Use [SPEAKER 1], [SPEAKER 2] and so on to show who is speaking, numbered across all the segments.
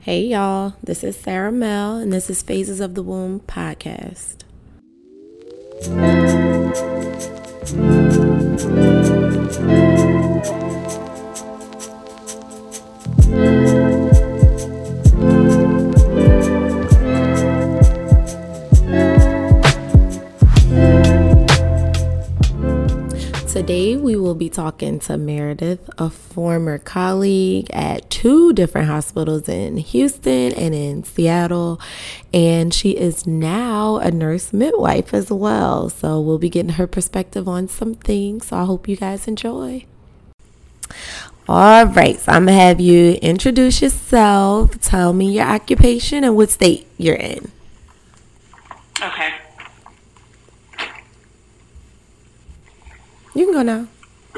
[SPEAKER 1] Hey y'all, this is Sarah Mel, and this is Phases of the Womb podcast. Today, we will be talking to Meredith, a former colleague at two different hospitals in Houston and in Seattle. And she is now a nurse midwife as well. So, we'll be getting her perspective on some things. So, I hope you guys enjoy. All right, so I'm gonna have you introduce yourself, tell me your occupation and what state you're in.
[SPEAKER 2] Okay.
[SPEAKER 1] You can go now.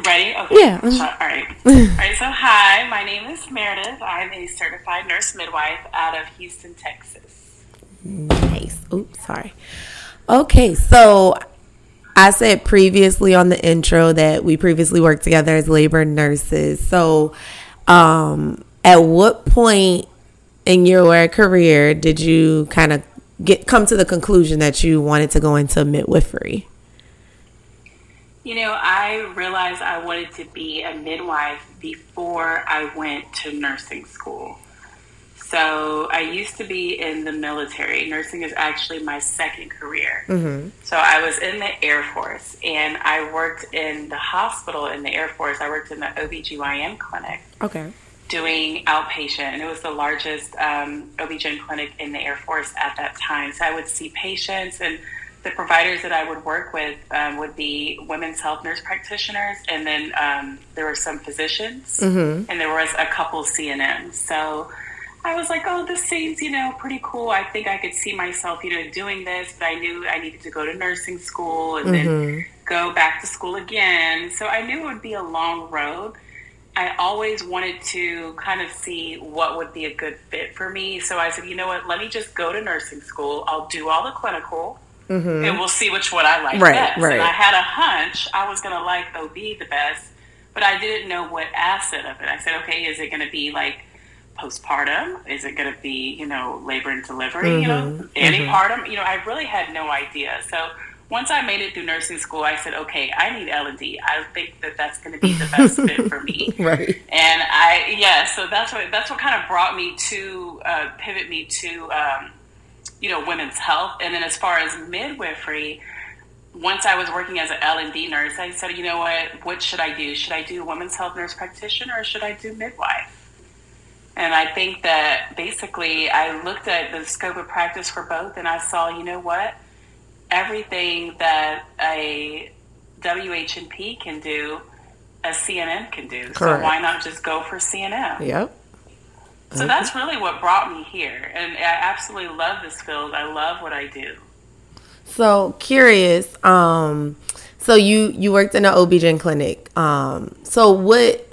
[SPEAKER 2] Ready? Okay.
[SPEAKER 1] Yeah.
[SPEAKER 2] So, all right. all right. So, hi, my name is Meredith. I'm a certified nurse midwife out of Houston, Texas.
[SPEAKER 1] Nice. Oops, sorry. Okay, so I said previously on the intro that we previously worked together as labor nurses. So, um, at what point in your career did you kind of get come to the conclusion that you wanted to go into midwifery?
[SPEAKER 2] You know, I realized I wanted to be a midwife before I went to nursing school. So I used to be in the military. Nursing is actually my second career.
[SPEAKER 1] Mm-hmm.
[SPEAKER 2] So I was in the Air Force and I worked in the hospital in the Air Force. I worked in the OBGYN clinic
[SPEAKER 1] Okay.
[SPEAKER 2] doing outpatient. And it was the largest um, OB-GYN clinic in the Air Force at that time. So I would see patients and the providers that I would work with um, would be women's health nurse practitioners, and then um, there were some physicians,
[SPEAKER 1] Mhm.
[SPEAKER 2] and there was a couple CNMs. So I was like, oh, this seems, you know, pretty cool. I think I could see myself, you know, doing this, but I knew I needed to go to nursing school and then go back to school again. So I knew it would be a long road. I always wanted to kind of see what would be a good fit for me. So I said, you know what, let me just go to nursing school. I'll do all the clinical and we'll see which one I like
[SPEAKER 1] Right,
[SPEAKER 2] best.
[SPEAKER 1] right.
[SPEAKER 2] And I had a hunch I was going to like OB the best, but I didn't know what asset of it. I said, okay, is it going to be like postpartum? Is it going to be, you know, labor and delivery? You know, any antepartum? You know, I really had no idea. So once I made it through nursing school, I said, okay, I need L and D. I think that that's going to be the best fit for me.
[SPEAKER 1] Right.
[SPEAKER 2] And I, yeah, so that's what that's what kind of brought me to uh, pivot me to, um, you know, women's health. And then as far as midwifery, once I was working as an L and D nurse, I said, you know what, what should I do? Should I do a women's health nurse practitioner or should I do midwife? And I think that basically I looked at the scope of practice for both, and I saw, you know what, everything that a WHNP can do, a CNM can do.
[SPEAKER 1] Correct.
[SPEAKER 2] So why not just go for CNM?
[SPEAKER 1] Yep.
[SPEAKER 2] So that's really what brought me here. And I absolutely love this field. I love what I do.
[SPEAKER 1] So curious. Um, so you you worked in an OB-GYN clinic. Um, so what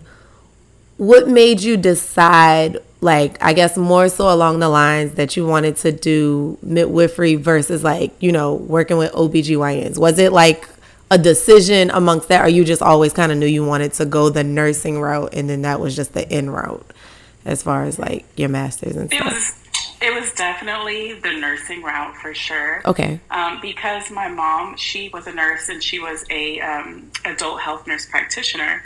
[SPEAKER 1] what made you decide, like I guess more so along the lines that you wanted to do midwifery versus like you know working with OB-GYNs? Was it like a decision amongst that, or you just always kind of knew you wanted to go the nursing route, and then that was just the end route as far as like your masters and stuff?
[SPEAKER 2] It was it was definitely the nursing route for sure.
[SPEAKER 1] Okay.
[SPEAKER 2] Um, because my mom, she was a nurse and she was a um, adult health nurse practitioner.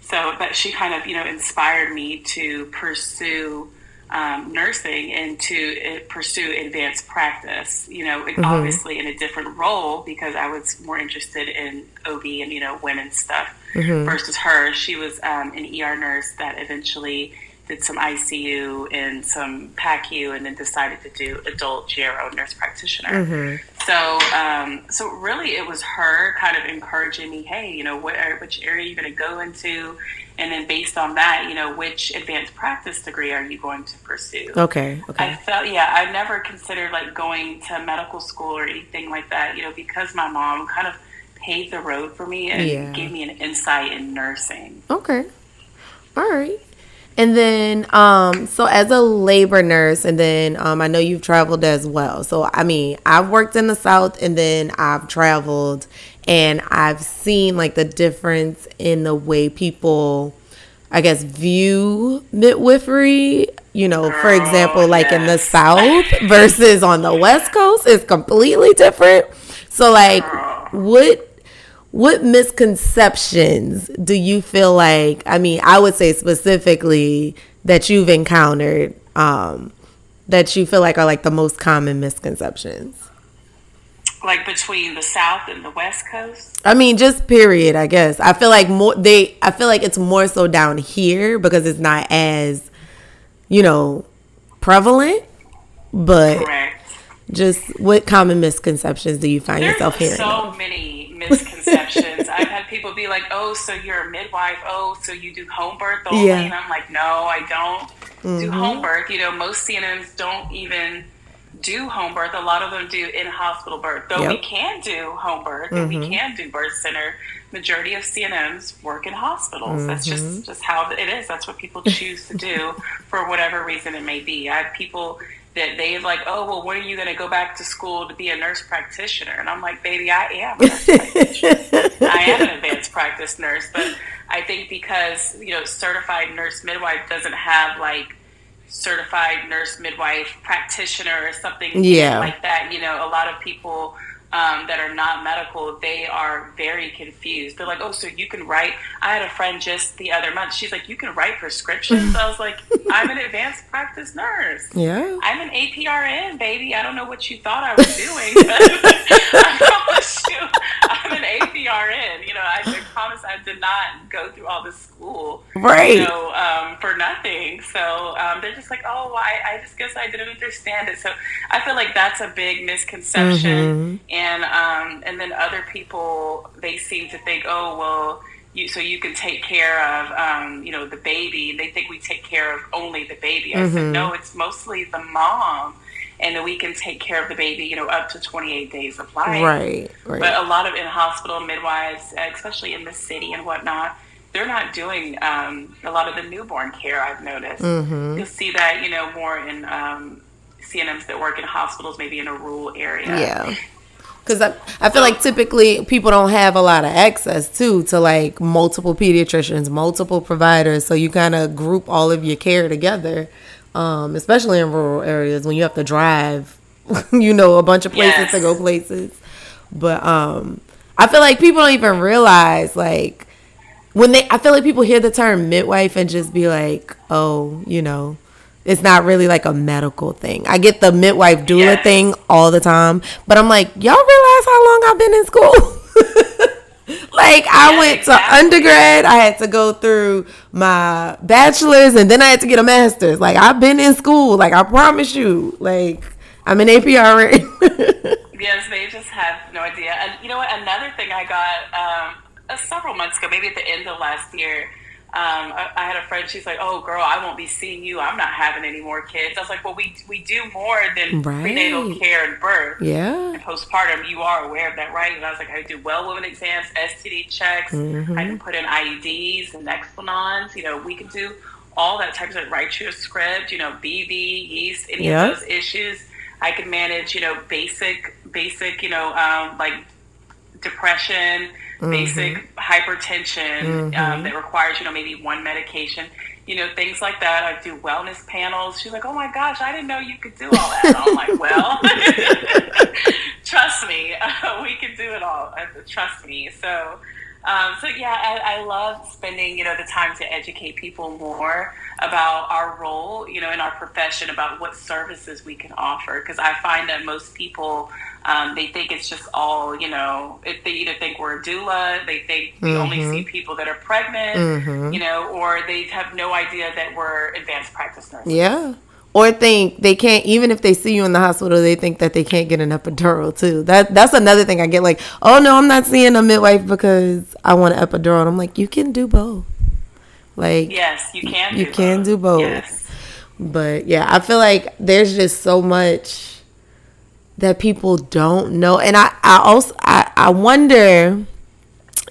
[SPEAKER 2] So but she kind of you know inspired me to pursue um, nursing and to uh, pursue advanced practice. You know, obviously in a different role because I was more interested in OB and you know women's stuff versus her. She was um, an ER nurse that eventually did some ICU and some PACU, and then decided to do adult gero nurse practitioner. So, um, so really, it was her kind of encouraging me, hey, you know, what, which area are you going to go into, and then based on that, you know, which advanced practice degree are you going to pursue?
[SPEAKER 1] Okay. Okay.
[SPEAKER 2] I felt, yeah, I never considered like going to medical school or anything like that, you know, because my mom kind of paved the road for me and
[SPEAKER 1] Yeah.
[SPEAKER 2] gave me an insight in nursing.
[SPEAKER 1] Okay. All right. And then, um, so as a labor nurse, and then um, I know you've traveled as well. So, I mean, I've worked in the South and then I've traveled and I've seen like the difference in the way people I guess, view midwifery. You know, for example, like in the South versus on the West Coast is completely different. So, like, what what misconceptions do you feel like? I mean, I would say specifically that you've encountered um, that you feel like are like the most common misconceptions.
[SPEAKER 2] Like between the South and the West Coast.
[SPEAKER 1] I mean, just period. I guess I feel like more they. I feel like it's more so down here because it's not as, you know, prevalent. But
[SPEAKER 2] Correct.
[SPEAKER 1] just what common misconceptions do you find
[SPEAKER 2] There's
[SPEAKER 1] yourself hearing?
[SPEAKER 2] so many misconceptions. I've had people be like, "Oh, so you're a midwife? Oh, so you do home birth only?"
[SPEAKER 1] Yeah.
[SPEAKER 2] And I'm like, "No, I don't do mm-hmm. home birth. You know, most CNMs don't even do home birth. A lot of them do in hospital birth. Though we can do home birth and we mm-hmm. can do birth center. Majority of CNMs work in hospitals. That's just mm-hmm. just how it is. That's what people choose to do for whatever reason it may be. I have people that they like, oh well, when are you going to go back to school to be a nurse practitioner? And I'm like, baby, I am. A nurse practitioner. I am an advanced practice nurse, but I think because you know, certified nurse midwife doesn't have like certified nurse midwife practitioner or something
[SPEAKER 1] Yeah.
[SPEAKER 2] like that. You know, a lot of people um, that are not medical, they are very confused. They're like, "Oh, so you can write?" I had a friend just the other month. She's like, "You can write prescriptions." I was like, "I'm an advanced practice nurse."
[SPEAKER 1] Yeah.
[SPEAKER 2] I'm an APRN, baby. I don't know what you thought I was doing. I promise you, I'm an APRN. You know, I, I promise I did not go through all this school,
[SPEAKER 1] Right.
[SPEAKER 2] You know, um, for nothing. So um, they're just like, oh, I, I just guess I didn't understand it. So I feel like that's a big misconception. And um, and then other people they seem to think, oh, well. You, so you can take care of, um, you know, the baby. They think we take care of only the baby. I said, no, it's mostly the mom, and then we can take care of the baby, you know, up to 28 days of life.
[SPEAKER 1] Right. Right.
[SPEAKER 2] But a lot of in hospital midwives, especially in the city and whatnot, they're not doing um, a lot of the newborn care. I've noticed.
[SPEAKER 1] Mm-hmm.
[SPEAKER 2] You'll see that you know more in um, CNMs that work in hospitals, maybe in a rural area.
[SPEAKER 1] Yeah. Because I, I feel like typically people don't have a lot of access too to like multiple pediatricians, multiple providers. So you kind of group all of your care together, um, especially in rural areas when you have to drive, you know, a bunch of places
[SPEAKER 2] Yes.
[SPEAKER 1] to go places. But um, I feel like people don't even realize like when they. I feel like people hear the term midwife and just be like, oh, you know. It's not really like a medical thing. I get the midwife doula thing all the time, but I'm like, y'all realize how long I've been in school? like I went
[SPEAKER 2] exactly.
[SPEAKER 1] to undergrad, I had to go through my bachelor's, and then I had to get a master's. Like I've been in school. Like I promise you. Like I'm an APRN.
[SPEAKER 2] Yes, they just have no idea. And you know what? Another thing I got um, uh, several months ago, maybe at the end of last year, um, I, I had a friend. She's like, "Oh, girl, I won't be seeing you. I'm not having any more kids." I was like, "Well, we we do more than
[SPEAKER 1] Right.
[SPEAKER 2] prenatal care and birth
[SPEAKER 1] yeah.
[SPEAKER 2] and postpartum. You are aware of that, right?" And I was like, "I do well woman exams, STD checks. I can put in IUDs and Nexplanons. You know, we can do." All that types of write you a script, you know, BV, yeast, any
[SPEAKER 1] Yeah.
[SPEAKER 2] of those issues. I can manage, you know, basic, basic, you know, um, like depression, basic hypertension um, that requires, you know, maybe one medication, you know, things like that. I do wellness panels. She's like, oh my gosh, I didn't know you could do all that. I'm like, well, trust me, uh, we can do it all. Uh, Trust me. So, um, so yeah, I, I love spending, you know, the time to educate people more about our role, you know, in our profession, about what services we can offer. Because I find that most people, um, they think it's just all, you know, if they either think we're a doula, they think we only see people that are pregnant, you know, or they have no idea that we're advanced practice nurses.
[SPEAKER 1] Yeah. Or think they can't even if they see you in the hospital, they think that they can't get an epidural too. That that's another thing I get like, oh no, I'm not seeing a midwife because I want an epidural. And I'm like, you can do both. Like
[SPEAKER 2] Yes, you can.
[SPEAKER 1] You
[SPEAKER 2] do
[SPEAKER 1] can
[SPEAKER 2] both.
[SPEAKER 1] do both.
[SPEAKER 2] Yes.
[SPEAKER 1] But yeah, I feel like there's just so much that people don't know. And I, I also I, I wonder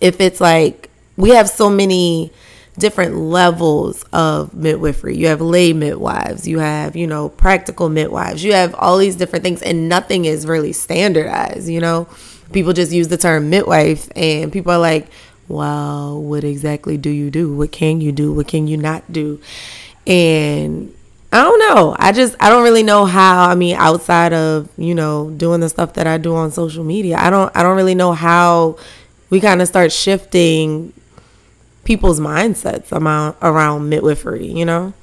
[SPEAKER 1] if it's like we have so many different levels of midwifery. You have lay midwives, you have, you know, practical midwives, you have all these different things and nothing is really standardized, you know. People just use the term midwife and people are like, well, what exactly do you do? What can you do? What can you not do? And I don't know. I just I don't really know how. I mean, outside of you know doing the stuff that I do on social media, I don't I don't really know how we kind of start shifting people's mindsets around around midwifery. You know.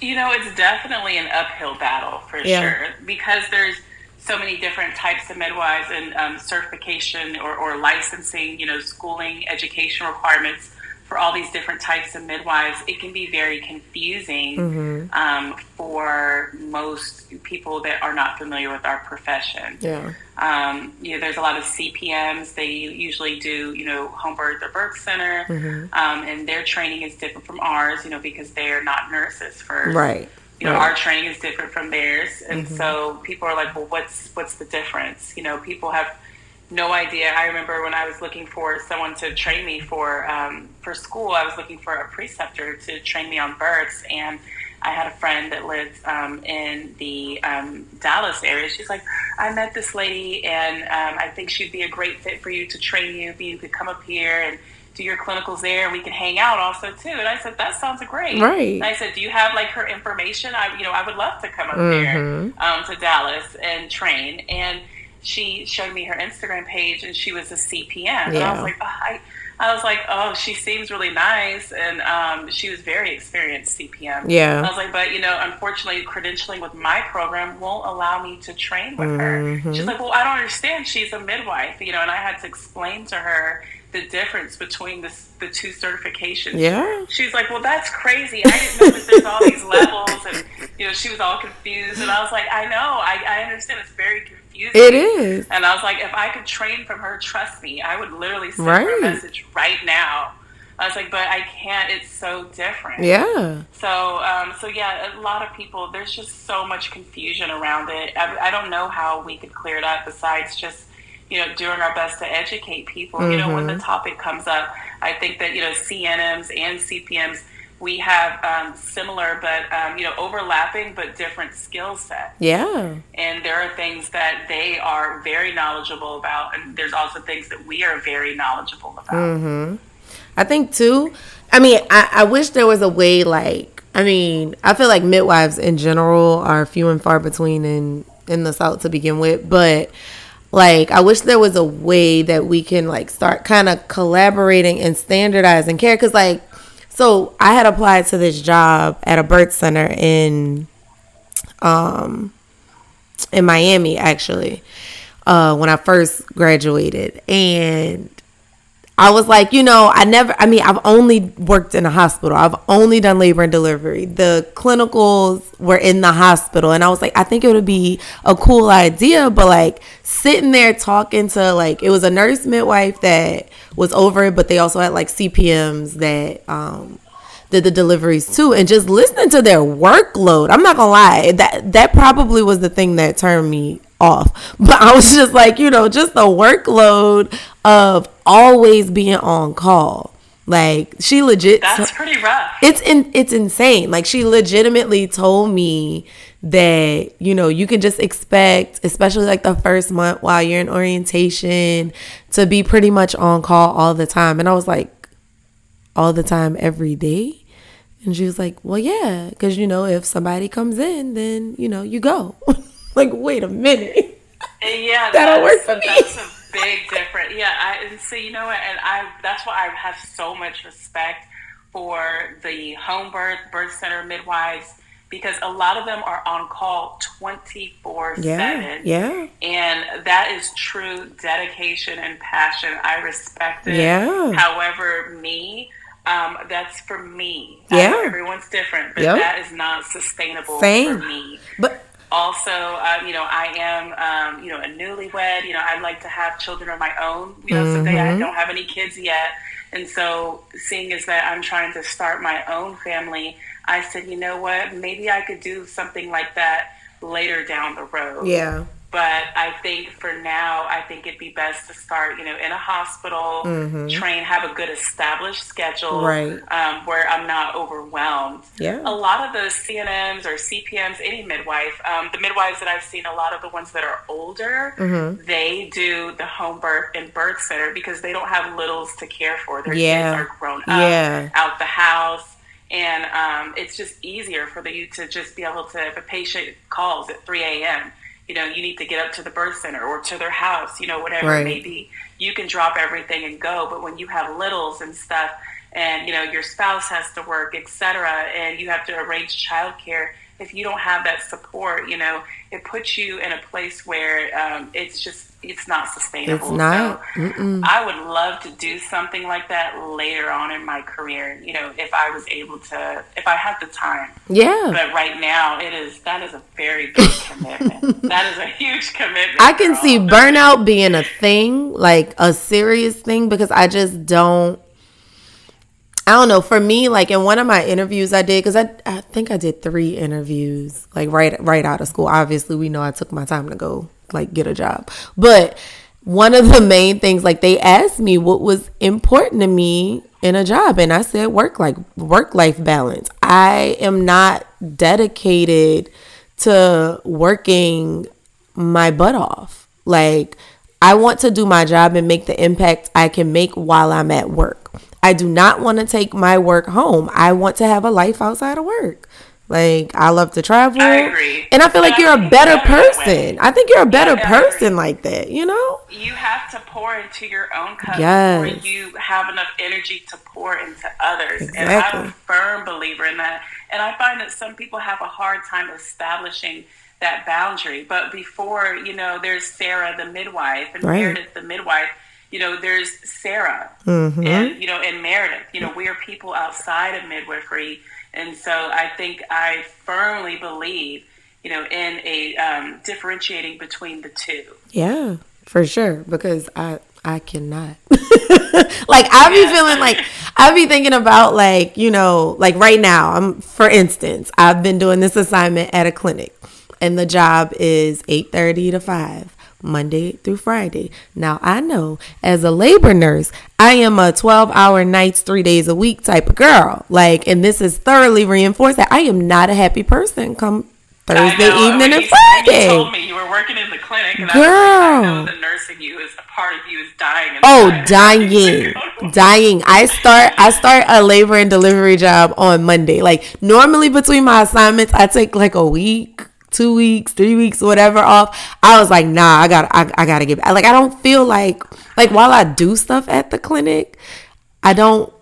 [SPEAKER 2] You know, it's definitely an uphill battle for yeah. sure because there's so many different types of midwives and um, certification or, or licensing, you know, schooling, education requirements for all these different types of midwives, it can be very confusing mm-hmm. um, for most people that are not familiar with our profession.
[SPEAKER 1] Yeah.
[SPEAKER 2] Um, you know, there's a lot of CPMs. They usually do, you know, home birth or birth center, mm-hmm. um, and their training is different from ours. You know, because they're not nurses first.
[SPEAKER 1] Right.
[SPEAKER 2] You know, right. our training is different from theirs, and mm-hmm. so people are like, "Well, what's what's the difference?" You know, people have no idea. I remember when I was looking for someone to train me for um, for school, I was looking for a preceptor to train me on births, and I had a friend that lived um, in the um, Dallas area. She's like, I met this lady, and um, I think she'd be a great fit for you to train you. If You could come up here and do your clinicals there, and we can hang out also too. And I said, that sounds great.
[SPEAKER 1] Right.
[SPEAKER 2] And I said, do you have like her information? I, you know, I would love to come up mm-hmm. there um, to Dallas and train. And she showed me her Instagram page and she was a CPM. Yeah. And I was like, oh, I, I was like, oh, she seems really nice. And um, she was very experienced CPM.
[SPEAKER 1] Yeah.
[SPEAKER 2] I was like, but, you know, unfortunately, credentialing with my program won't allow me to train with mm-hmm. her. She's like, well, I don't understand. She's a midwife, you know, and I had to explain to her the difference between the, the two certifications.
[SPEAKER 1] Yeah.
[SPEAKER 2] She's like, well, that's crazy. I didn't know that there's all these levels. And, you know, she was all confused. And I was like, I know. I, I understand. It's very confusing confusing.
[SPEAKER 1] It is.
[SPEAKER 2] And I was like, if I could train from her, trust me, I would literally send right. her a message right now. I was like, but I can't. It's so different.
[SPEAKER 1] Yeah.
[SPEAKER 2] So, um, so yeah, a lot of people. There's just so much confusion around it. I, I, don't know how we could clear it up besides just, you know, doing our best to educate people. Mm-hmm. You know, when the mm-hmm. topic comes up, I think that you know CNMs and CPMs we have um, similar but um, you know overlapping but different skill sets.
[SPEAKER 1] Yeah.
[SPEAKER 2] And there are things that they are very knowledgeable about, and there's also things that we are very knowledgeable about.
[SPEAKER 1] Mm-hmm. I think too. I mean, I, I wish there was a way like I mean, I feel like midwives in general are few and far between in in the South to begin with, but like i wish there was a way that we can like start kind of collaborating and standardizing care because like so I had applied to this job at a birth center in um in Miami actually uh when I first graduated. And I was like, you know, I never, I mean, I've only worked in a hospital. I've only done labor and delivery. The clinicals were in the hospital. And I was like, I think it would be a cool idea. But like sitting there talking to, like, it was a nurse midwife that was over it, but they also had like CPMs that, um, did the deliveries too and just listening to their workload i'm not gonna lie that that probably was the thing that turned me off. But I was just like, you know, just the workload of always being on call. Like she legit
[SPEAKER 2] That's pretty rough.
[SPEAKER 1] It's in it's insane. Like she legitimately told me that, you know, you can just expect, especially like the first month while you're in orientation, to be pretty much on call all the time. And I was like, all the time every day? And she was like, Well, yeah, because you know, if somebody comes in, then you know, you go. like, wait a minute.
[SPEAKER 2] Yeah,
[SPEAKER 1] that don't work for me.
[SPEAKER 2] Big difference. Yeah, I and so you know what, and I that's why I have so much respect for the home birth, birth center midwives because a lot of them are on call 24
[SPEAKER 1] 7. Yeah.
[SPEAKER 2] And that is true dedication and passion. I respect it.
[SPEAKER 1] Yeah.
[SPEAKER 2] However, me, um, that's for me.
[SPEAKER 1] Yeah.
[SPEAKER 2] everyone's different, but yep. that is not sustainable
[SPEAKER 1] Same.
[SPEAKER 2] for me.
[SPEAKER 1] But
[SPEAKER 2] also, um, you know, I am, um, you know, a newlywed. You know, I'd like to have children of my own. You know, mm-hmm. someday I don't have any kids yet, and so seeing as that I'm trying to start my own family, I said, you know what, maybe I could do something like that later down the road.
[SPEAKER 1] Yeah.
[SPEAKER 2] But I think for now, I think it'd be best to start, you know, in a hospital, mm-hmm. train, have a good established schedule,
[SPEAKER 1] right?
[SPEAKER 2] Um, where I'm not overwhelmed.
[SPEAKER 1] Yeah.
[SPEAKER 2] A lot of those CNMs or CPMs, any midwife, um, the midwives that I've seen, a lot of the ones that are older, mm-hmm. they do the home birth and birth center because they don't have littles to care for. Their yeah. kids are grown up,
[SPEAKER 1] yeah.
[SPEAKER 2] out the house and um, it's just easier for you to just be able to if a patient calls at 3 a.m you know you need to get up to the birth center or to their house you know whatever right. it may be you can drop everything and go but when you have littles and stuff and you know your spouse has to work etc and you have to arrange childcare if you don't have that support, you know, it puts you in a place where um, it's just it's not sustainable.
[SPEAKER 1] It's not.
[SPEAKER 2] So I would love to do something like that later on in my career. You know, if I was able to, if I had the time.
[SPEAKER 1] Yeah.
[SPEAKER 2] But right now, it is that is a very big commitment. that is a huge commitment.
[SPEAKER 1] I can see burnout being a thing, like a serious thing, because I just don't I don't know. For me, like in one of my interviews I did, because I, I think I did three interviews, like right right out of school. Obviously, we know I took my time to go like get a job. But one of the main things, like they asked me what was important to me in a job, and I said work like work life balance. I am not dedicated to working my butt off. Like I want to do my job and make the impact I can make while I'm at work. I do not want to take my work home. I want to have a life outside of work. Like I love to travel.
[SPEAKER 2] I agree.
[SPEAKER 1] And I feel like you're a better person. I think you're a better person like that, you know?
[SPEAKER 2] You have to pour into your own cup yes. before you have enough energy to pour into others. Exactly. And I'm a firm believer in that. And I find that some people have a hard time establishing that boundary. But before, you know, there's Sarah the midwife and right. Meredith the midwife you know, there's Sarah mm-hmm. and, you know, and Meredith. You know, we are people outside of midwifery. And so I think I firmly believe, you know, in a um, differentiating between the two.
[SPEAKER 1] Yeah, for sure. Because I, I cannot. like I be feeling like I be thinking about like, you know, like right now, I'm for instance, I've been doing this assignment at a clinic and the job is 8:30 to 5. Monday through Friday. Now, I know as a labor nurse, I am a 12 hour nights, three days a week type of girl. Like, and this is thoroughly reinforced that I am not a happy person come Thursday know, evening and Friday.
[SPEAKER 2] You told me you were working in the clinic, and
[SPEAKER 1] Girl. I,
[SPEAKER 2] like, I know the nursing you is a part of you is dying.
[SPEAKER 1] Oh, dying, dying. I start I start a labor and delivery job on Monday. Like normally between my assignments, I take like a week two weeks, three weeks, whatever off. I was like, nah, I got, I, I gotta get back. Like, I don't feel like, like while I do stuff at the clinic, I don't.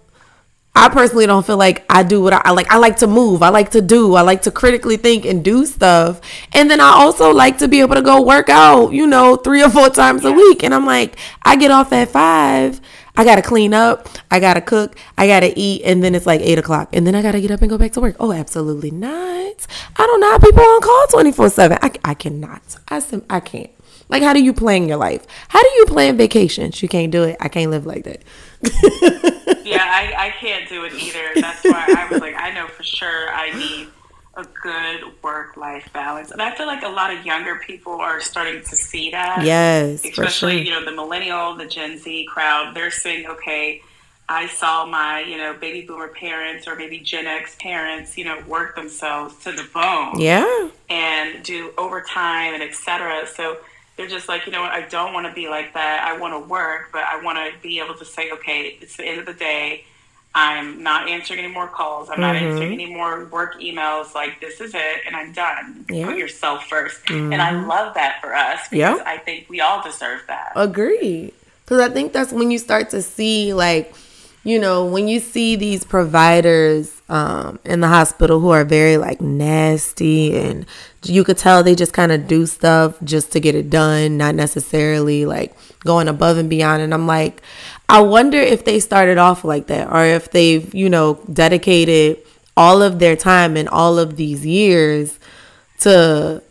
[SPEAKER 1] I personally don't feel like I do what I, I like. I like to move. I like to do. I like to critically think and do stuff. And then I also like to be able to go work out, you know, three or four times a week. And I'm like, I get off at five I gotta clean up, I gotta cook, I gotta eat, and then it's like eight o'clock, and then I gotta get up and go back to work. Oh, absolutely not. I don't know how people on call twenty four seven. I I cannot. I I can't. Like, how do you plan your life? How do you plan vacations? You can't do it. I can't live like that.
[SPEAKER 2] yeah, I, I can't do it either. That's why I was like, I know for sure I need a good work life balance. And I feel like a lot of younger people are starting to see that.
[SPEAKER 1] Yes.
[SPEAKER 2] Especially, sure. you know, the millennial, the Gen Z crowd, they're saying, okay, I saw my, you know, baby boomer parents or maybe Gen X parents, you know, work themselves to the bone.
[SPEAKER 1] Yeah.
[SPEAKER 2] And do overtime and etc. So they're just like, you know what, I don't want to be like that. I want to work, but I want to be able to say, okay, it's the end of the day I'm not answering any more calls. I'm mm-hmm. not answering any more work emails. Like this is it, and I'm done. Yeah. Put yourself 1st mm-hmm. and I mm-hmm. love that for us because I think we all deserve that.
[SPEAKER 1] Agree, because I think that's when you start to see like, you know, when you see these providers um, in the hospital who are very like nasty and you could tell they just kind of do stuff just to get it done, not necessarily like going above and beyond. And I'm like, I wonder if they started off like that or if they've, you know, dedicated all of their time and all of these years to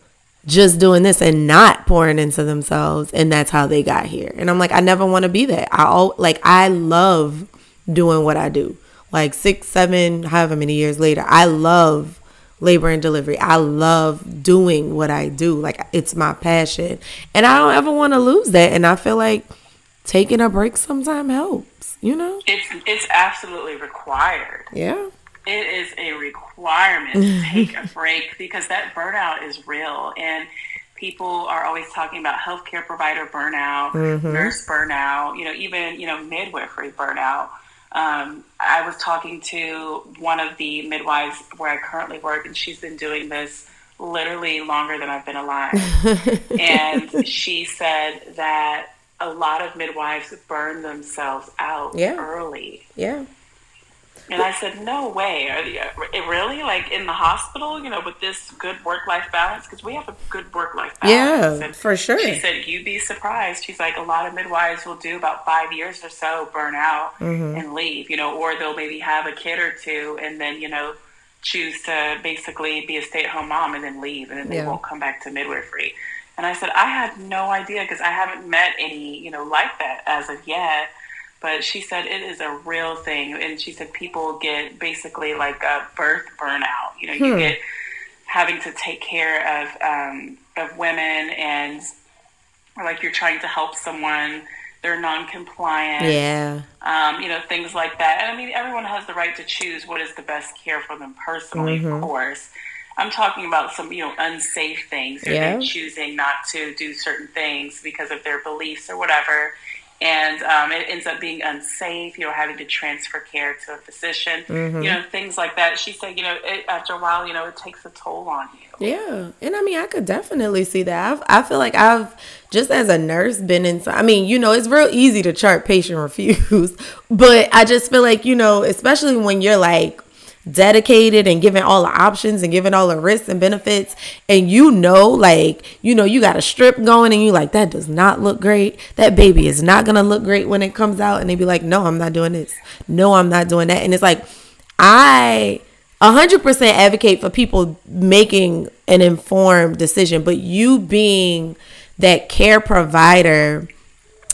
[SPEAKER 1] just doing this and not pouring into themselves and that's how they got here. And I'm like I never want to be that. I all like I love doing what I do. Like 6 7 however many years later, I love labor and delivery. I love doing what I do. Like it's my passion. And I don't ever want to lose that. And I feel like taking a break sometime helps, you know?
[SPEAKER 2] It's it's absolutely required.
[SPEAKER 1] Yeah.
[SPEAKER 2] It is a requirement to take a break because that burnout is real and people are always talking about healthcare provider burnout, mm-hmm. nurse burnout, you know, even, you know, midwifery burnout um, I was talking to one of the midwives where I currently work, and she's been doing this literally longer than I've been alive. and she said that a lot of midwives burn themselves out yeah. early.
[SPEAKER 1] Yeah.
[SPEAKER 2] And I said, no way. Are you, really? Like in the hospital, you know, with this good work life balance? Because we have a good work life
[SPEAKER 1] balance. Yeah, and for sure.
[SPEAKER 2] She said, you'd be surprised. She's like, a lot of midwives will do about five years or so, burn out mm-hmm. and leave, you know, or they'll maybe have a kid or two and then, you know, choose to basically be a stay at home mom and then leave and then they yeah. won't come back to midwifery. And I said, I had no idea because I haven't met any, you know, like that as of yet but she said it is a real thing. And she said people get basically like a birth burnout. You know hmm. you get having to take care of um, of women and like you're trying to help someone they're non-compliant.
[SPEAKER 1] Yeah.
[SPEAKER 2] Um, you know things like that. And i mean everyone has the right to choose what is the best care for them personally mm-hmm. of course. I'm talking about some you know unsafe things. Or yeah. they're choosing not to do certain things because of their beliefs or whatever and um, it ends up being unsafe. You know, having to transfer care to a physician. Mm-hmm. You know, things like that. She said, you know, it, after a while, you know, it takes a toll on you.
[SPEAKER 1] Yeah, and I mean, I could definitely see that. I've, I feel like I've just as a nurse been in. I mean, you know, it's real easy to chart patient refuse, but I just feel like you know, especially when you're like dedicated and giving all the options and giving all the risks and benefits. And you know like you know you got a strip going and you like that does not look great. That baby is not gonna look great when it comes out. And they be like no i'm not doing this. No i'm not doing that. And it's like i 100% advocate for people making an informed decision but you being that care provider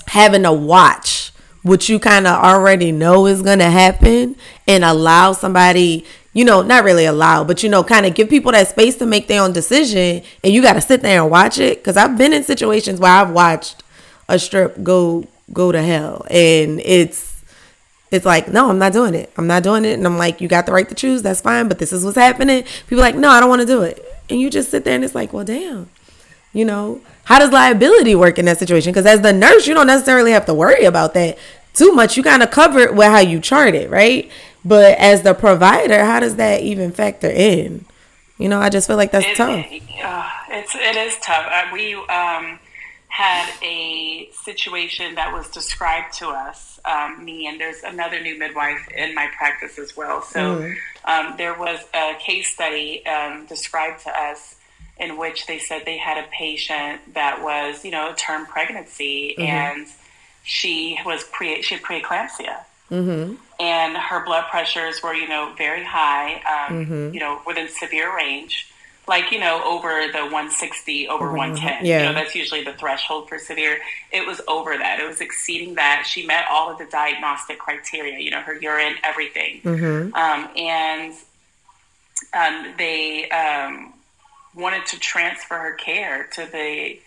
[SPEAKER 1] having to watch what you kind of already know is going to happen and allow somebody you know not really allow but you know kind of give people that space to make their own decision and you got to sit there and watch it. Because i've been in situations where i've watched a strip go go to hell and it's it's like no i'm not doing it. I'm not doing it and i'm like you got the right to choose that's fine but this is what's happening. People like no i don't want to do it. And you just sit there and it's like well damn you know how does liability work in that situation? Because as the nurse, you don't necessarily have to worry about that too much. You kind of cover it with how you chart it, right? But as the provider, how does that even factor in? You know, I just feel like that's it, tough.
[SPEAKER 2] Uh, it's it is tough. Uh, we um, had a situation that was described to us. Um, me and there's another new midwife in my practice as well. So mm. um, there was a case study um, described to us in which they said they had a patient that was, you know, a term pregnancy mm-hmm. and she was pre she had preeclampsia. Mm-hmm. And her blood pressures were, you know, very high, um, mm-hmm. you know, within severe range, like, you know, over the 160, over mm-hmm. 110. Yeah. You know, that's usually the threshold for severe. It was over that. It was exceeding that. She met all of the diagnostic criteria, you know, her urine, everything. Mm-hmm. Um, and um, they um, wanted to transfer her care to the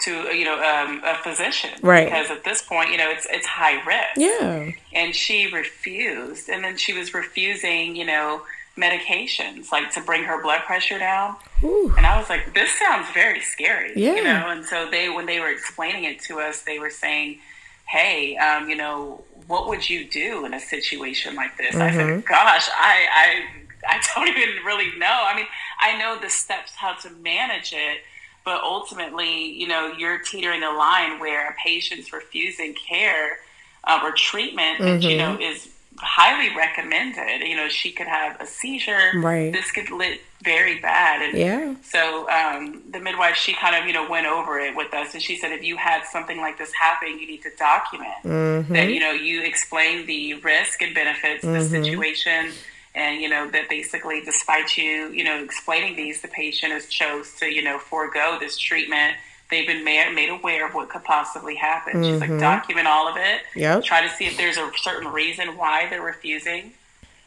[SPEAKER 2] to you know um, a physician
[SPEAKER 1] right
[SPEAKER 2] because at this point you know it's it's high risk
[SPEAKER 1] yeah
[SPEAKER 2] and she refused and then she was refusing you know medications like to bring her blood pressure down Ooh. and i was like this sounds very scary yeah. you know and so they when they were explaining it to us they were saying hey um, you know what would you do in a situation like this mm-hmm. i said mm-hmm. gosh i i I don't even really know. I mean, I know the steps how to manage it, but ultimately, you know, you're teetering a line where a patient's refusing care uh, or treatment mm-hmm. that, you know, is highly recommended. You know, she could have a seizure.
[SPEAKER 1] Right.
[SPEAKER 2] This could lit very bad. And
[SPEAKER 1] yeah.
[SPEAKER 2] So um, the midwife, she kind of, you know, went over it with us. And she said, if you had something like this happen, you need to document mm-hmm. that, you know, you explain the risk and benefits, mm-hmm. the situation and you know that basically despite you you know explaining these the patient has chose to you know forego this treatment they've been made, made aware of what could possibly happen mm-hmm. she's like mm-hmm. document all of it
[SPEAKER 1] yep.
[SPEAKER 2] try to see if there's a certain reason why they're refusing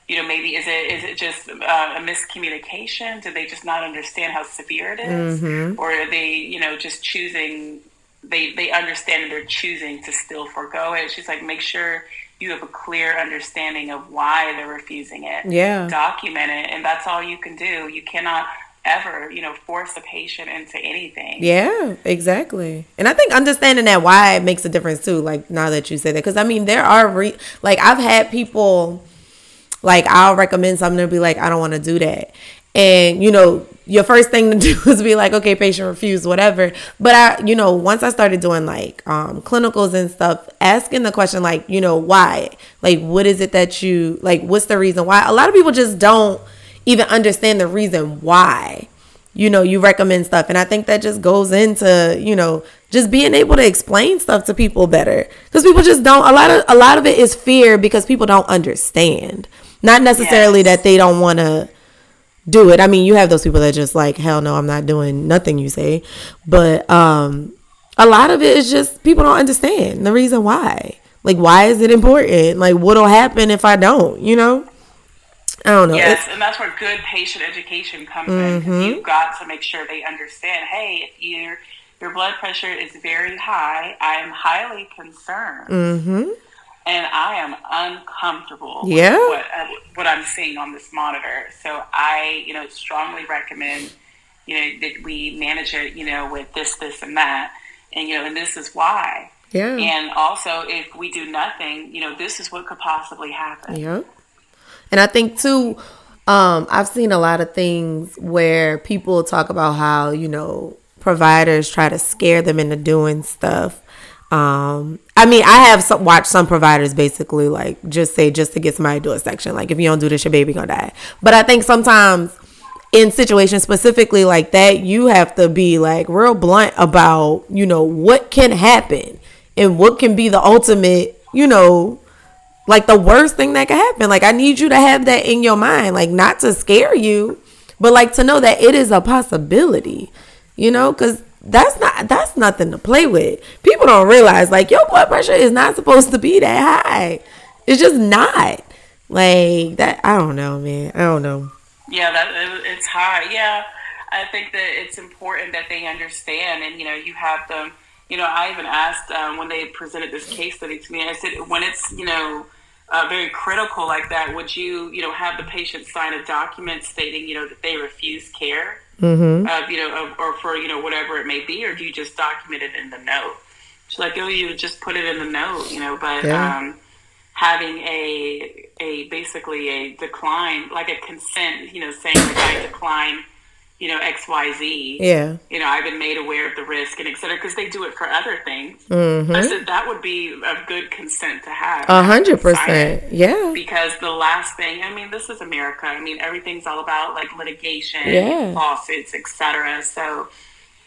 [SPEAKER 2] you know, maybe is it is it just uh, a miscommunication? Do they just not understand how severe it is?
[SPEAKER 1] Mm-hmm.
[SPEAKER 2] or are they, you know, just choosing? They they understand and they're choosing to still forego it. She's like, make sure you have a clear understanding of why they're refusing it.
[SPEAKER 1] Yeah.
[SPEAKER 2] document it, and that's all you can do. You cannot ever, you know, force a patient into anything.
[SPEAKER 1] Yeah, exactly. And I think understanding that why it makes a difference too. Like now that you say that, because I mean there are re- like I've had people like I'll recommend something to be like I don't want to do that, and you know your first thing to do is be like okay patient refused whatever. But i you know once i started doing like um clinicals and stuff asking the question like you know why? Like what is it that you like what's the reason why? A lot of people just don't even understand the reason why you know you recommend stuff. And i think that just goes into you know just being able to explain stuff to people better. Because people just don't a lot of a lot of it is fear because people don't understand. Not necessarily
[SPEAKER 2] Yes.
[SPEAKER 1] that they don't want to do it i mean you have those people that just like hell no i'm not doing nothing you say but um a lot of it is just people don't understand the reason why like why is it important like what'll happen if i don't you know i don't know
[SPEAKER 2] Yes,
[SPEAKER 1] It's-
[SPEAKER 2] and that's where good patient education comes in.
[SPEAKER 1] Mm-hmm.
[SPEAKER 2] 'cause You've got to make sure they understand. Hey, if your your blood pressure is very high, I am highly concerned,
[SPEAKER 1] Mm-hmm.
[SPEAKER 2] And I am uncomfortable.
[SPEAKER 1] Yeah.
[SPEAKER 2] with what uh, what I'm seeing on this monitor. So I, you know, strongly recommend, you know, that we manage it, you know, with this, this, and that, and you know, and this is why.
[SPEAKER 1] yeah
[SPEAKER 2] And also, if we do nothing, you know, this is what could possibly happen.
[SPEAKER 1] Yeah. And I think too, um, I've seen a lot of things where people talk about how, you know, providers try to scare them into doing stuff. Um, I mean, I have some, watched some providers basically like just say just to get somebody to do a section, like if you don't do this, your baby gonna die. But I think sometimes in situations specifically like that, you have to be like real blunt about, you know, what can happen and what can be the ultimate, you know, like the worst thing that could happen. Like I need you to have that in your mind, like not to scare you, but like to know that it is a possibility, you know, because that's not that's nothing to play with. People don't realize like your blood pressure is not supposed to be that high. It's just not like that. I don't know, man. I don't know.
[SPEAKER 2] Yeah, that it's high. Yeah, I think that it's important that they understand, and you know, you have them. You know, I even asked um, when they presented this case study to me. I said, when it's you know uh, very critical like that, would you you know have the patient sign a document stating you know that they refuse care, mm-hmm. of you know, of, or for you know whatever it may be, or do you just document it in the note? She's like, oh, you just put it in the note, you know, but.
[SPEAKER 1] Yeah.
[SPEAKER 2] Um, having a a basically a decline, like a consent, you know, saying I decline, you know, X Y Z.
[SPEAKER 1] Yeah.
[SPEAKER 2] You know, I've been made aware of the risk and et cetera, because they do it for other things.
[SPEAKER 1] Mm-hmm.
[SPEAKER 2] I said that would be a good consent to have.
[SPEAKER 1] A hundred percent. Yeah.
[SPEAKER 2] Because the last thing, I mean, this is America. I mean, everything's all about like litigation,
[SPEAKER 1] Yeah.
[SPEAKER 2] lawsuits, etc. So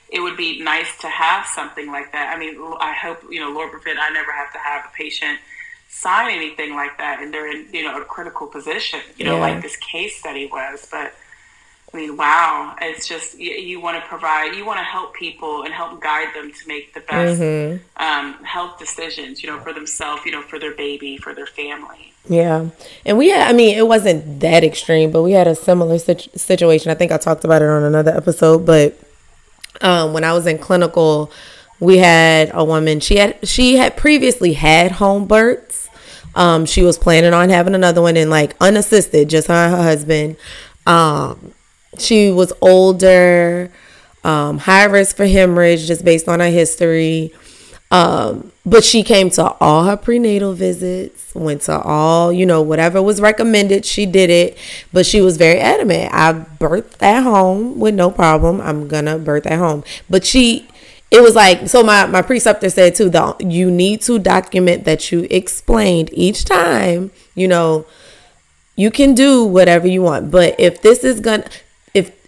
[SPEAKER 2] it would be nice to have something like that. I mean, I hope you know, Lord forbid, I never have to have a patient sign anything like that, and they're in you know a critical position, you know,
[SPEAKER 1] Yeah.
[SPEAKER 2] like this case study was. But I mean, wow, it's just you, you want to provide, you want to help people and help guide them to make the best
[SPEAKER 1] Mm-hmm.
[SPEAKER 2] um, health decisions, you know, for themselves, you know, for their baby, for their family.
[SPEAKER 1] Yeah. And we had, I mean, it wasn't that extreme, but we had a similar situ- situation. I think I talked about it on another episode, but um, when I was in clinical, we had a woman, she had, she had previously had home births. Um, she was planning on having another one and like unassisted, just her and her husband. Um, she was older, um, high risk for hemorrhage just based on her history. Um, but she came to all her prenatal visits, went to all, you know, whatever was recommended, she did it. But she was very adamant. I birthed at home with no problem. I'm gonna birth at home. But she it was like so my, my preceptor said too, the you need to document that you explained each time, you know, you can do whatever you want but if this is gonna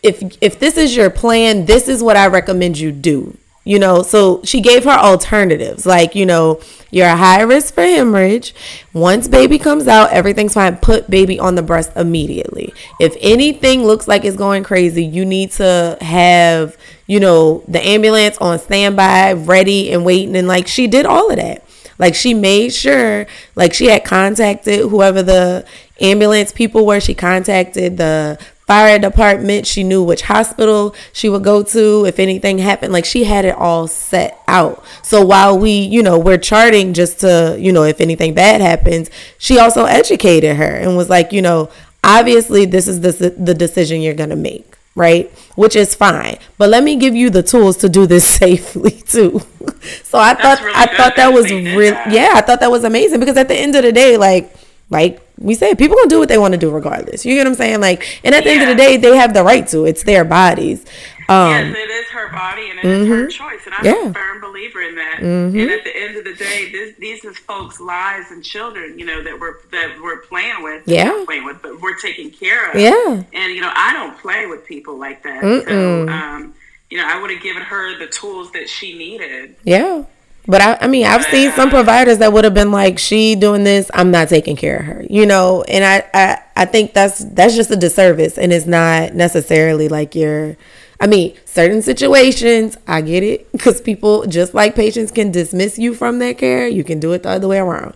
[SPEAKER 1] if if this is your plan this is what i recommend you do you know? So she gave her alternatives like you know you're a high risk for hemorrhage. Once baby comes out everything's fine. Put baby on the breast immediately. If anything looks like it's going crazy you need to have you know the ambulance on standby ready and waiting. And like she did all of that. Like she made sure, like she had contacted whoever the ambulance people were. She contacted the fire department. She knew which hospital she would go to if anything happened. Like she had it all set out. So while we, you know, we're charting just to, you know, if anything bad happens, she also educated her and was like, you know, obviously this is the the decision you're going to make right? Which is fine. But let me give you the tools to do this safely too. so I That's thought really I thought that was real yeah, I thought that was amazing because at the end of the day, like like we say, people gonna do what they want to do regardless. You get what I'm saying? Like, and at the yeah. end of the day, they have the right to. It's their bodies.
[SPEAKER 2] Um, yes, it is her body and it mm-hmm. is her mm-hmm. choice, and I'm yeah. a firm believer in that. Mm-hmm. And at the end of the day, this, these is folks' lives and children, you know, that we're that we're playing with.
[SPEAKER 1] Yeah,
[SPEAKER 2] playing with, but we're taking care of.
[SPEAKER 1] Yeah,
[SPEAKER 2] and you know, I don't play with people like that. Mm-mm. So, um, you know, I would have given her the tools that she needed.
[SPEAKER 1] Yeah. But I, I mean, I've seen some providers that would have been like, "She doing this, I'm not taking care of her," you know. And I, I, I think that's that's just a disservice, and it's not necessarily like you're. I mean, certain situations, I get it, because people, just like patients, can dismiss you from their care. You can do it the other way around,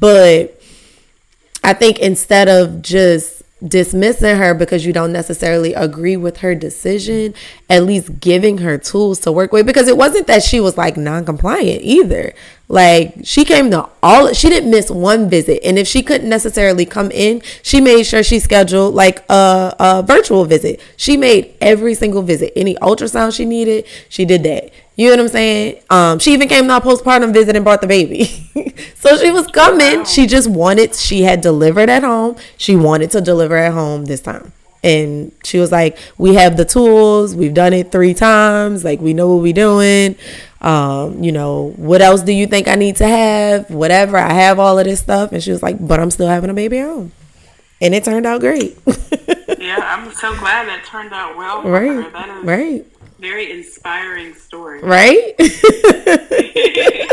[SPEAKER 1] but I think instead of just dismissing her because you don't necessarily agree with her decision, at least giving her tools to work with. Because it wasn't that she was like non compliant either. Like she came to all, she didn't miss one visit. And if she couldn't necessarily come in, she made sure she scheduled like a, a virtual visit. She made every single visit. Any ultrasound she needed, she did that. You know what I'm saying? Um, she even came to our postpartum visit and brought the baby. so she was coming. She just wanted, she had delivered at home. She wanted to deliver at home this time. And she was like, We have the tools. We've done it three times. Like, we know what we're doing. Um, you know, what else do you think I need to have? Whatever. I have all of this stuff. And she was like, But I'm still having a baby at home. And it turned out great.
[SPEAKER 2] yeah, I'm so glad that turned out well.
[SPEAKER 1] right. right
[SPEAKER 2] very inspiring story.
[SPEAKER 1] Right?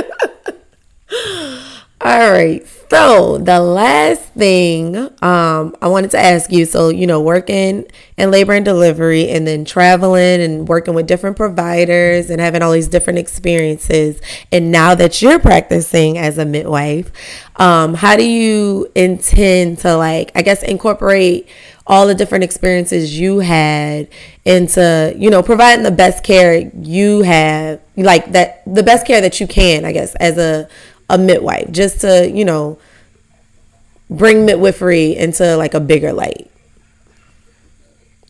[SPEAKER 1] All right. So the last thing um, I wanted to ask you, so you know, working in labor and delivery, and then traveling and working with different providers and having all these different experiences, and now that you're practicing as a midwife, um, how do you intend to like, I guess, incorporate all the different experiences you had into you know providing the best care you have like that the best care that you can i guess as a a midwife just to you know bring midwifery into like a bigger light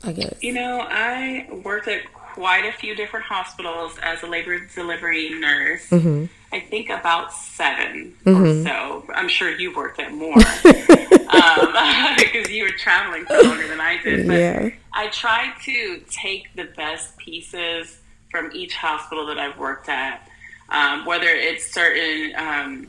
[SPEAKER 1] i guess.
[SPEAKER 2] You know i worked at quite a few different hospitals as a labor delivery nurse mm-hmm. I think about 7 mm-hmm. or so. I'm sure you worked at more um, because you were traveling for longer than I did. But yeah. I tried to take the best pieces from each hospital that I've worked at, um, whether it's certain um,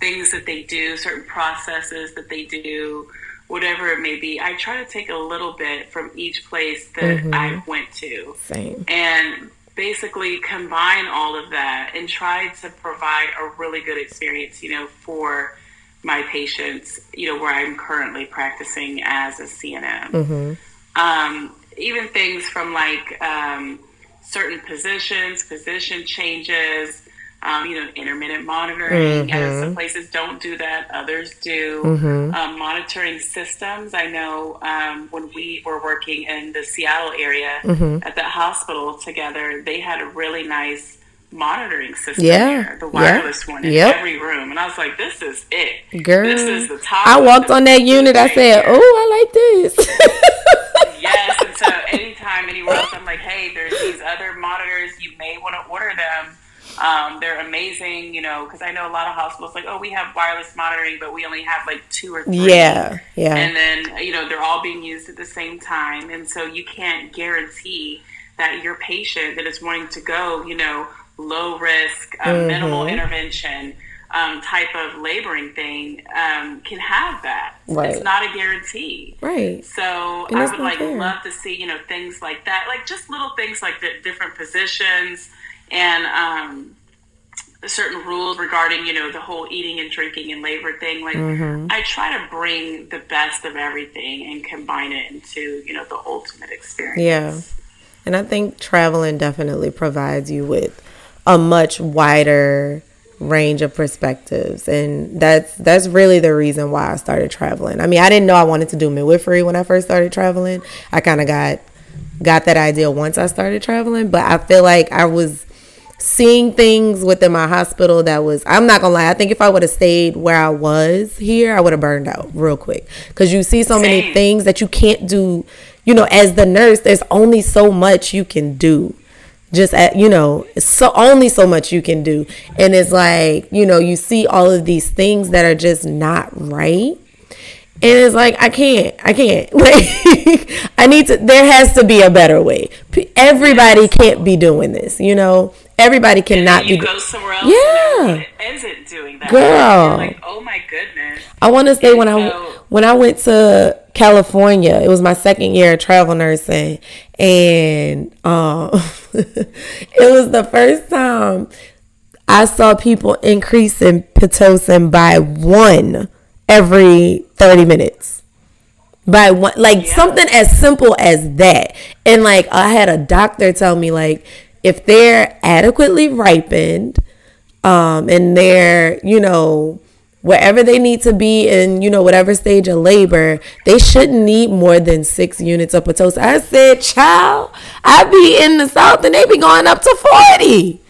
[SPEAKER 2] things that they do, certain processes that they do, whatever it may be. I try to take a little bit from each place that mm-hmm. I went to.
[SPEAKER 1] Same.
[SPEAKER 2] And basically combine all of that and try to provide a really good experience, you know, for my patients, you know, where I'm currently practicing as a CNM. Mm-hmm. Um, even things from like um, certain positions, position changes, um, you know, intermittent monitoring. Mm-hmm. some places don't do that, others do. Mm-hmm. Um, monitoring systems. I know um, when we were working in the Seattle area mm-hmm. at that hospital together, they had a really nice monitoring system yeah. Here, the wireless yeah. one in yep. every room. And I was like, this is it.
[SPEAKER 1] Girl.
[SPEAKER 2] This is the top.
[SPEAKER 1] I walked on that unit. I said, oh, I like this.
[SPEAKER 2] yes. And so anytime anywhere else, I'm like, hey, there's these other monitors. You may want to order them um, they're amazing, you know, because I know a lot of hospitals like, oh, we have wireless monitoring, but we only have like two or three.
[SPEAKER 1] Yeah, yeah.
[SPEAKER 2] And then you know they're all being used at the same time, and so you can't guarantee that your patient that is wanting to go, you know, low risk, um, mm-hmm. minimal intervention. Um, type of laboring thing um, can have that. Right. It's not a guarantee.
[SPEAKER 1] Right.
[SPEAKER 2] So I would like fair. love to see you know things like that, like just little things like the different positions and um, certain rules regarding you know the whole eating and drinking and labor thing like mm-hmm. i try to bring the best of everything and combine it into you know the ultimate experience
[SPEAKER 1] yeah and i think traveling definitely provides you with a much wider range of perspectives and that's that's really the reason why I started traveling. I mean, I didn't know I wanted to do midwifery when I first started traveling. I kind of got got that idea once I started traveling, but I feel like I was seeing things within my hospital that was I'm not gonna lie, I think if I would have stayed where I was here, I would have burned out real quick. Cause you see so many things that you can't do, you know, as the nurse, there's only so much you can do. Just at you know, so only so much you can do. And it's like, you know, you see all of these things that are just not right and it's like I can't, I can't. Like I need to. There has to be a better way. Everybody can't be doing this. You know, everybody cannot
[SPEAKER 2] you
[SPEAKER 1] be.
[SPEAKER 2] Go somewhere else.
[SPEAKER 1] Yeah,
[SPEAKER 2] isn't doing that.
[SPEAKER 1] Girl,
[SPEAKER 2] like oh my goodness.
[SPEAKER 1] I want to say when so, I when I went to California, it was my second year of travel nursing, and um, it was the first time I saw people increasing pitocin by one every 30 minutes by one like yeah. something as simple as that and like i had a doctor tell me like if they're adequately ripened um and they're you know wherever they need to be in you know whatever stage of labor they shouldn't need more than six units of pitocin i said child i be in the south and they be going up to 40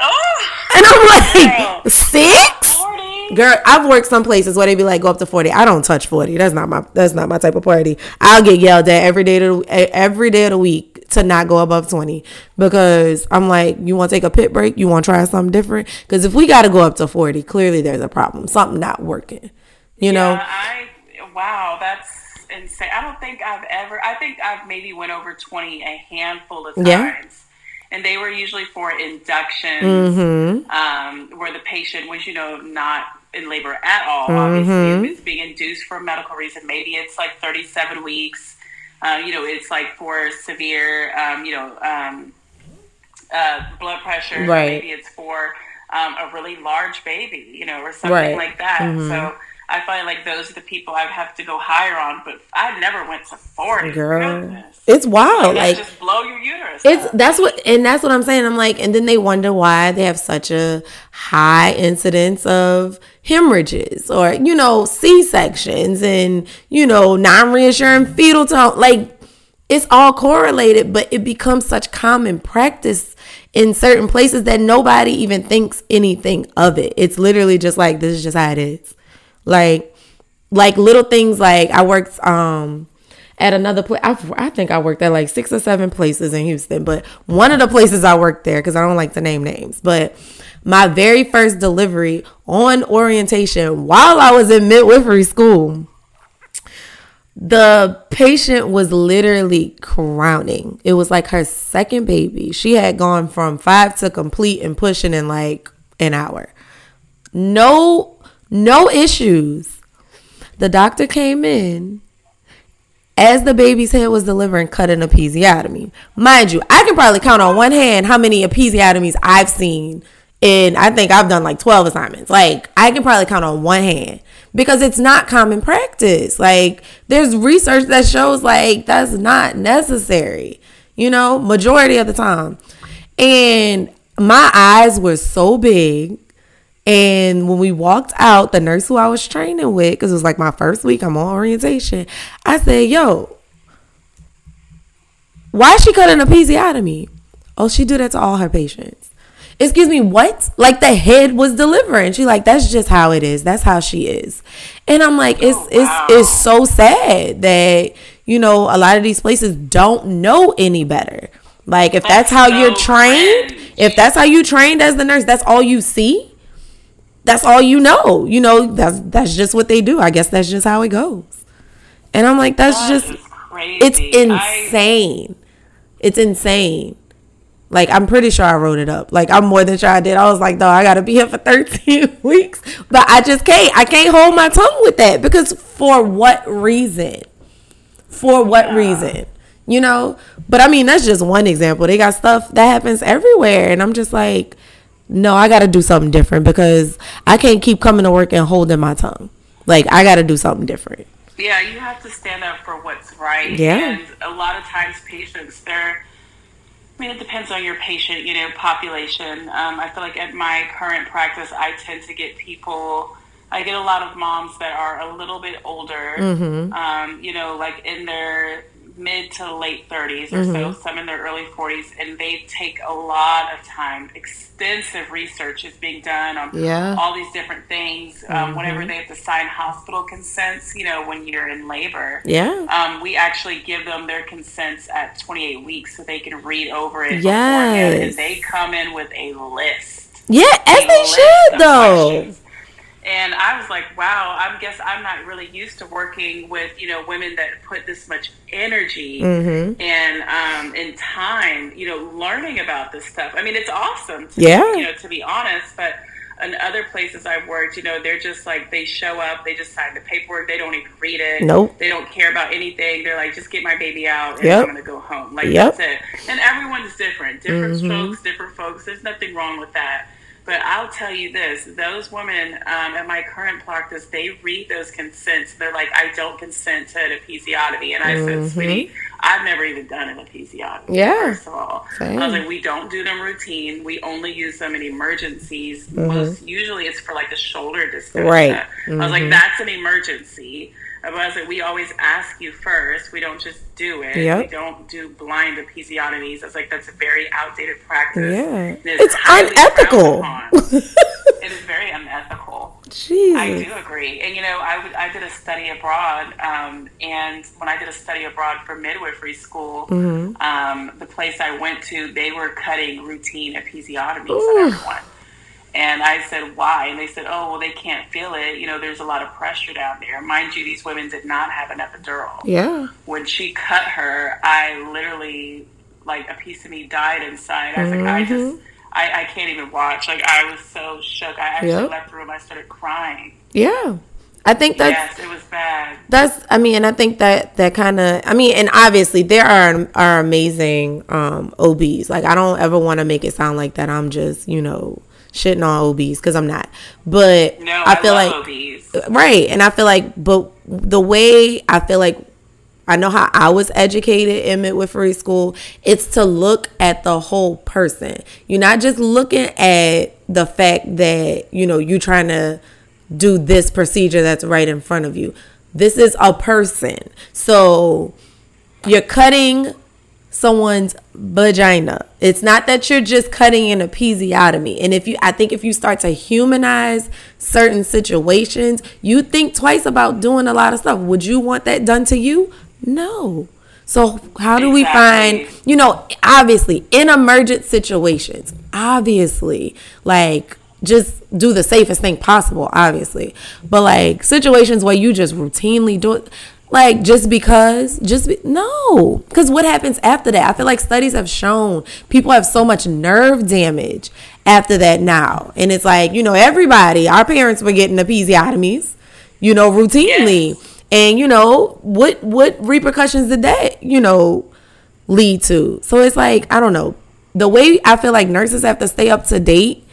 [SPEAKER 1] oh, and i'm like six 40 Girl, I've worked some places where they be like, go up to forty. I don't touch forty. That's not my. That's not my type of party. I'll get yelled at every day to every day of the week to not go above twenty because I'm like, you want to take a pit break? You want to try something different? Because if we got to go up to forty, clearly there's a problem. Something not working. You know.
[SPEAKER 2] I wow, that's insane. I don't think I've ever. I think I've maybe went over twenty a handful of times. Yeah and they were usually for inductions mm-hmm. um, where the patient was, you know, not in labor at all. Mm-hmm. Obviously, it's being induced for a medical reason. Maybe it's like 37 weeks. Uh, you know, it's like for severe, um, you know, um, uh, blood pressure. Right. Maybe it's for um, a really large baby, you know, or something right. like that. Mm-hmm. So I find like those are the people I would have to go higher on, but I never went to forty. Girl, Goodness.
[SPEAKER 1] it's wild. Like
[SPEAKER 2] just blow your uterus.
[SPEAKER 1] It's that's what, and that's what I'm saying. I'm like, and then they wonder why they have such a high incidence of hemorrhages or you know C sections and you know non reassuring fetal tone. Like it's all correlated, but it becomes such common practice in certain places that nobody even thinks anything of it. It's literally just like this is just how it is. Like, like little things like I worked um at another place. I, I think I worked at like six or seven places in Houston, but one of the places I worked there because I don't like to name names, but my very first delivery on orientation while I was in midwifery school. The patient was literally crowning. It was like her second baby. She had gone from five to complete and pushing in like an hour. No no issues. The doctor came in as the baby's head was delivering, cut an episiotomy. Mind you, I can probably count on one hand how many episiotomies I've seen. And I think I've done like 12 assignments. Like, I can probably count on one hand because it's not common practice. Like, there's research that shows like that's not necessary, you know, majority of the time. And my eyes were so big and when we walked out, the nurse who I was training with, because it was like my first week, I'm on orientation, I said, Yo, why is she cutting a episiotomy? Oh, she do that to all her patients. Excuse me, what? Like the head was delivering. She like, that's just how it is. That's how she is. And I'm like, it's oh, wow. it's it's so sad that, you know, a lot of these places don't know any better. Like if that's, that's how so you're trained, cringe. if that's how you trained as the nurse, that's all you see that's all you know. You know, that's that's just what they do. I guess that's just how it goes. And I'm like, that's that just it's insane. I... It's insane. Like I'm pretty sure I wrote it up. Like I'm more than sure I did. I was like, though, I gotta be here for 13 weeks. But I just can't. I can't hold my tongue with that because for what reason? For what yeah. reason? You know? But I mean, that's just one example. They got stuff that happens everywhere, and I'm just like, no, I got to do something different because I can't keep coming to work and holding my tongue. Like I got to do something different.
[SPEAKER 2] Yeah, you have to stand up for what's right. Yeah. And a lot of times patients they're I mean, it depends on your patient, you know, population. Um, I feel like at my current practice, I tend to get people. I get a lot of moms that are a little bit older,
[SPEAKER 1] Mm-hmm.
[SPEAKER 2] um, you know, like in their mid to late 30s or
[SPEAKER 1] Mm-hmm.
[SPEAKER 2] so, some in their early 40s, and they take a lot of time. Extensive research is being done on
[SPEAKER 1] Yeah.
[SPEAKER 2] all these different things. Um, Whenever they have to sign hospital consents, you know, when you're in labor,
[SPEAKER 1] Yeah.
[SPEAKER 2] um, we actually give them their consents at 28 weeks so they can read over it.
[SPEAKER 1] Yes.
[SPEAKER 2] And they come in with a list.
[SPEAKER 1] Yeah, as they should though.
[SPEAKER 2] questions. And I was like, wow, I guess I'm not really used to working with, you know, women that put this much energy
[SPEAKER 1] Mm-hmm.
[SPEAKER 2] and um, and time, you know, learning about this stuff. I mean, it's awesome. To,
[SPEAKER 1] Yeah.
[SPEAKER 2] You know, to be honest, but in other places I've worked, you know, they're just like they show up, they just sign the paperwork, they don't even read it.
[SPEAKER 1] Nope.
[SPEAKER 2] They don't care about anything. They're like, just get my baby out and
[SPEAKER 1] Yep.
[SPEAKER 2] I'm gonna go home. Like
[SPEAKER 1] Yep.
[SPEAKER 2] that's it. And everyone's different. Different
[SPEAKER 1] Mhm.
[SPEAKER 2] strokes, different folks. There's nothing wrong with that. But I'll tell you this: those women um, at my current practice, they read those consents. They're like, "I don't consent to an episiotomy," and I said, "Sweetie, I've never even done an episiotomy."
[SPEAKER 1] Mm-hmm. Yeah.
[SPEAKER 2] First of all,
[SPEAKER 1] Same.
[SPEAKER 2] I was like, "We don't do them routine. We only use them in emergencies.
[SPEAKER 1] Mm-hmm.
[SPEAKER 2] Most usually, it's for like a shoulder dystocia."
[SPEAKER 1] Right. Mm-hmm.
[SPEAKER 2] I was like, "That's an emergency." Was like, we always ask you first. We don't just do it.
[SPEAKER 1] Yep.
[SPEAKER 2] We don't do blind episiotomies. I was like, that's a very outdated practice.
[SPEAKER 1] Yeah.
[SPEAKER 2] And
[SPEAKER 1] It's unethical.
[SPEAKER 2] it is very unethical. I do agree. And you know, I, I did a study abroad, um, and when I did a study abroad for midwifery school,
[SPEAKER 1] Mm-hmm.
[SPEAKER 2] um, the place I went to, they were cutting routine episiotomies on everyone. And I said, why? And they said, oh, well, they can't feel it. You know, there's a lot of pressure down there. Mind you, these women did not have an epidural.
[SPEAKER 1] Yeah.
[SPEAKER 2] When she cut her, I literally, like, a piece of me died inside. I was like, I
[SPEAKER 1] Mm-hmm.
[SPEAKER 2] just, I, I can't even watch. Like, I was so shook. I actually
[SPEAKER 1] Yep.
[SPEAKER 2] left the room. I started crying.
[SPEAKER 1] Yeah. I think that's
[SPEAKER 2] yes, it was bad.
[SPEAKER 1] that's i mean i think that that kind of i mean and obviously there are are amazing um obs like i don't ever want to make it sound like that i'm just you know shitting on obs because i'm not but
[SPEAKER 2] No,
[SPEAKER 1] i feel like
[SPEAKER 2] OBs.
[SPEAKER 1] right and i feel like but the way i feel like I know how I was educated in midwifery school. It's to look at the whole person. You're not just looking at the fact that, you know, you're trying to do this procedure that's right in front of you. This is a person. So you're cutting someone's vagina. It's not that you're just cutting an episiotomy. And if you I think if you start to humanize certain situations, you think twice about doing a lot of stuff. Would you want that done to you? No. So how do we
[SPEAKER 2] Exactly.
[SPEAKER 1] find, you know, obviously in emergent situations, obviously, like just do the safest thing possible, obviously. But like situations where you just routinely do it, like just because, just be, no, because what happens after that? I feel like studies have shown people have so much nerve damage after that now, and it's like you know everybody, our parents were getting episiotomies, you know, routinely, and you know what what repercussions did that you know lead to? So it's like I don't know the way I feel like nurses have to stay up to date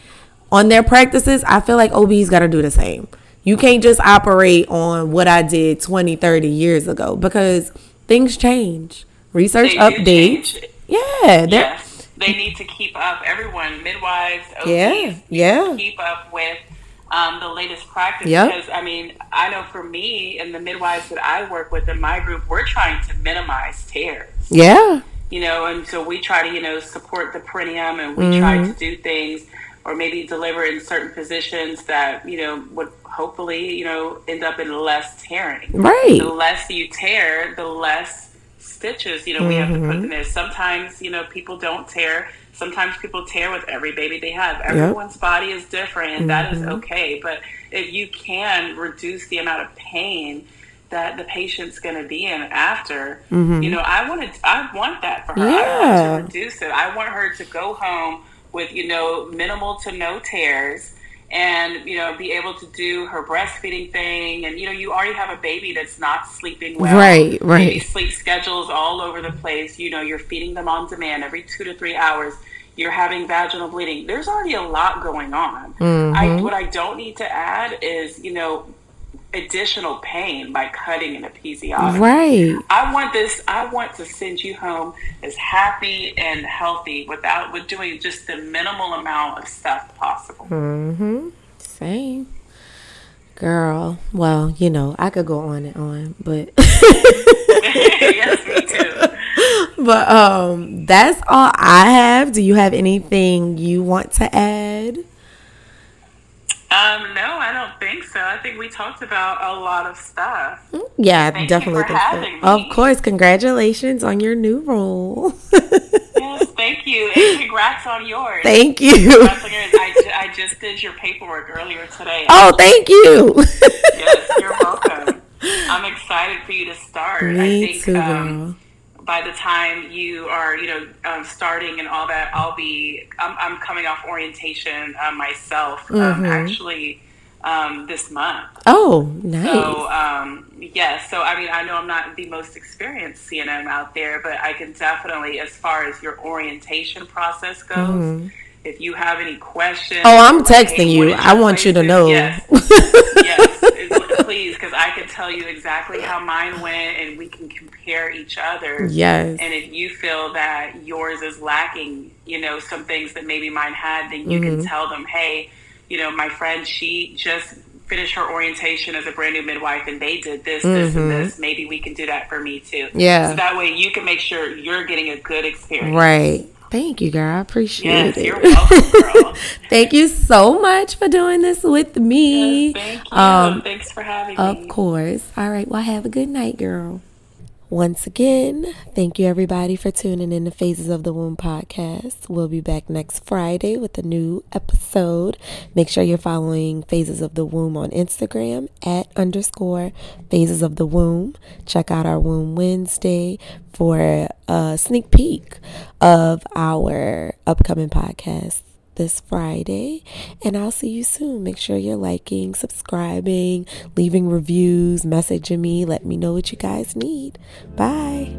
[SPEAKER 1] on their practices, I feel like OBs got to do the same. You can't just operate on what I did 20, 30 years ago because things change. Research
[SPEAKER 2] They
[SPEAKER 1] updates. Yeah,
[SPEAKER 2] Yes, they need to keep up. Everyone, midwives,
[SPEAKER 1] Yeah, yeah.
[SPEAKER 2] keep up with um, the latest practice.
[SPEAKER 1] Yep.
[SPEAKER 2] Because I mean, I know for me and the midwives that I work with in my group, we're trying to minimize tears.
[SPEAKER 1] yeah,
[SPEAKER 2] You know, and so we try to you know support the perineum, and we try
[SPEAKER 1] Mm-hmm.
[SPEAKER 2] to do things or maybe deliver in certain positions that you know would hopefully you know end up in less tearing
[SPEAKER 1] right.
[SPEAKER 2] the less you tear, the less stitches, you know, we have to
[SPEAKER 1] Mm-hmm.
[SPEAKER 2] put in there. Sometimes, you know, people don't tear. Sometimes people tear with every baby they have. Everyone's body is different, and that is
[SPEAKER 1] Mm-hmm.
[SPEAKER 2] okay. But if you can reduce the amount of pain that the patient's going to be in after, you know, I want to, I want that for her. I
[SPEAKER 1] Mm-hmm. Yeah.
[SPEAKER 2] want to reduce it. I want her to go home with, you know, minimal to no tears and you know be able to do her breastfeeding thing. And you know you already have a baby that's not sleeping well.
[SPEAKER 1] Right, right.
[SPEAKER 2] Baby sleep schedules all over the place. You know you're feeding them on demand every two to three hours. You're having vaginal bleeding. There's already a lot going on.
[SPEAKER 1] Mm-hmm.
[SPEAKER 2] I, what i don't need to add is you know additional pain by cutting an episiotomy.
[SPEAKER 1] Right.
[SPEAKER 2] I want this. I want to send you home as happy and healthy without with doing just the minimal amount of stuff possible.
[SPEAKER 1] Mm-hmm. Same. Girl, well, you know, I could go on and on, but
[SPEAKER 2] yes, me too.
[SPEAKER 1] But um that's all I have. Do you have anything you want to add?
[SPEAKER 2] Um, no, I don't think so. I think we talked about a lot of stuff.
[SPEAKER 1] Yeah,
[SPEAKER 2] Thank
[SPEAKER 1] definitely
[SPEAKER 2] you for
[SPEAKER 1] think so. Of course, congratulations on your new role.
[SPEAKER 2] Yes, thank you, and congrats on yours.
[SPEAKER 1] thank you.
[SPEAKER 2] Yours. I, I just did your paperwork earlier today.
[SPEAKER 1] Oh, thank you.
[SPEAKER 2] yes, you're welcome. I'm excited for you to start. I
[SPEAKER 1] Me
[SPEAKER 2] think
[SPEAKER 1] too,
[SPEAKER 2] um. By the time you are, you know, um, starting and all that, I'll be. I'm, I'm coming off orientation uh, myself, um,
[SPEAKER 1] Mm-hmm.
[SPEAKER 2] actually, um, this month.
[SPEAKER 1] Oh, nice.
[SPEAKER 2] So, um, yes. So, I mean, I know I'm not the most experienced CNM out there, but I can definitely, as far as your orientation process goes, if you have any questions.
[SPEAKER 1] Mm-hmm. oh, I'm
[SPEAKER 2] like, hey,
[SPEAKER 1] texting
[SPEAKER 2] what
[SPEAKER 1] you. I want you to know.
[SPEAKER 2] Yes. yes, please, because I can tell you exactly how mine went, and we can compare each other.
[SPEAKER 1] Yes.
[SPEAKER 2] And if you feel that yours is lacking, you know, some things that maybe mine had, then you
[SPEAKER 1] Mm-hmm.
[SPEAKER 2] can tell them, hey, you know, my friend, she just finished her orientation as a brand new midwife, and they did this, this, and this. Maybe we can do that for me too.
[SPEAKER 1] Mm-hmm. Yeah.
[SPEAKER 2] So that way, you can make sure you're getting a good experience.
[SPEAKER 1] Right. Thank you, girl. I appreciate
[SPEAKER 2] Yes,
[SPEAKER 1] it.
[SPEAKER 2] you're welcome, girl.
[SPEAKER 1] Thank you so much for doing this with me.
[SPEAKER 2] Thank you.
[SPEAKER 1] Um,
[SPEAKER 2] Thanks for having me.
[SPEAKER 1] Of course. All right. Well, have a good night, girl. Once again, thank you everybody for tuning in to Phases of the Womb podcast. We'll be back next Friday with a new episode. Make sure you're following Phases of the Womb on Instagram at underscore Phases of the Womb. Check out our Womb Wednesday for a sneak peek of our upcoming podcast this Friday. And I'll see you soon. Make sure you're liking, subscribing, leaving reviews, messaging me. Let me know what you guys need. Bye.